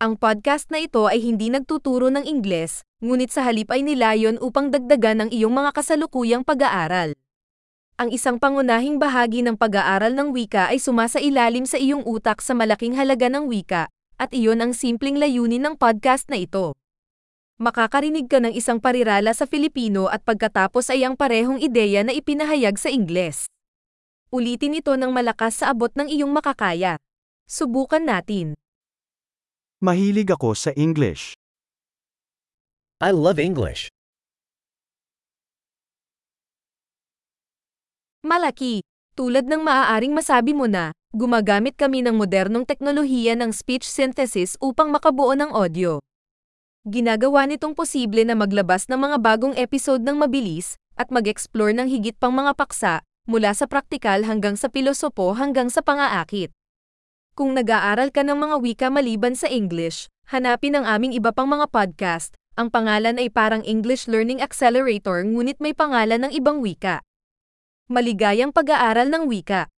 Ang podcast na ito ay hindi nagtuturo ng Ingles, ngunit sa halip ay nilayon upang dagdagan ang iyong mga kasalukuyang pag-aaral. Ang isang pangunahing bahagi ng pag-aaral ng wika ay sumasailalim sa iyong utak sa malaking halaga ng wika, at iyon ang simpleng layunin ng podcast na ito. Makakarinig ka ng isang parirala sa Filipino at pagkatapos ay ang parehong ideya na ipinahayag sa Ingles. Ulitin ito ng malakas sa abot ng iyong makakaya. Subukan natin. Mahilig ako sa English. I love English. Malaki. Tulad ng maaaring masabi mo na, gumagamit kami ng modernong teknolohiya ng speech synthesis upang makabuo ng audio. Ginagawa nitong posible na maglabas ng mga bagong episode ng mabilis, at mag-explore ng higit pang mga paksa, mula sa praktikal hanggang sa pilosopo hanggang sa pangaakit. Kung nag-aaral ka ng mga wika maliban sa English, hanapin ang aming iba pang mga podcast. Ang pangalan ay parang English Learning Accelerator ngunit may pangalan ng ibang wika. Maligayang pag-aaral ng wika.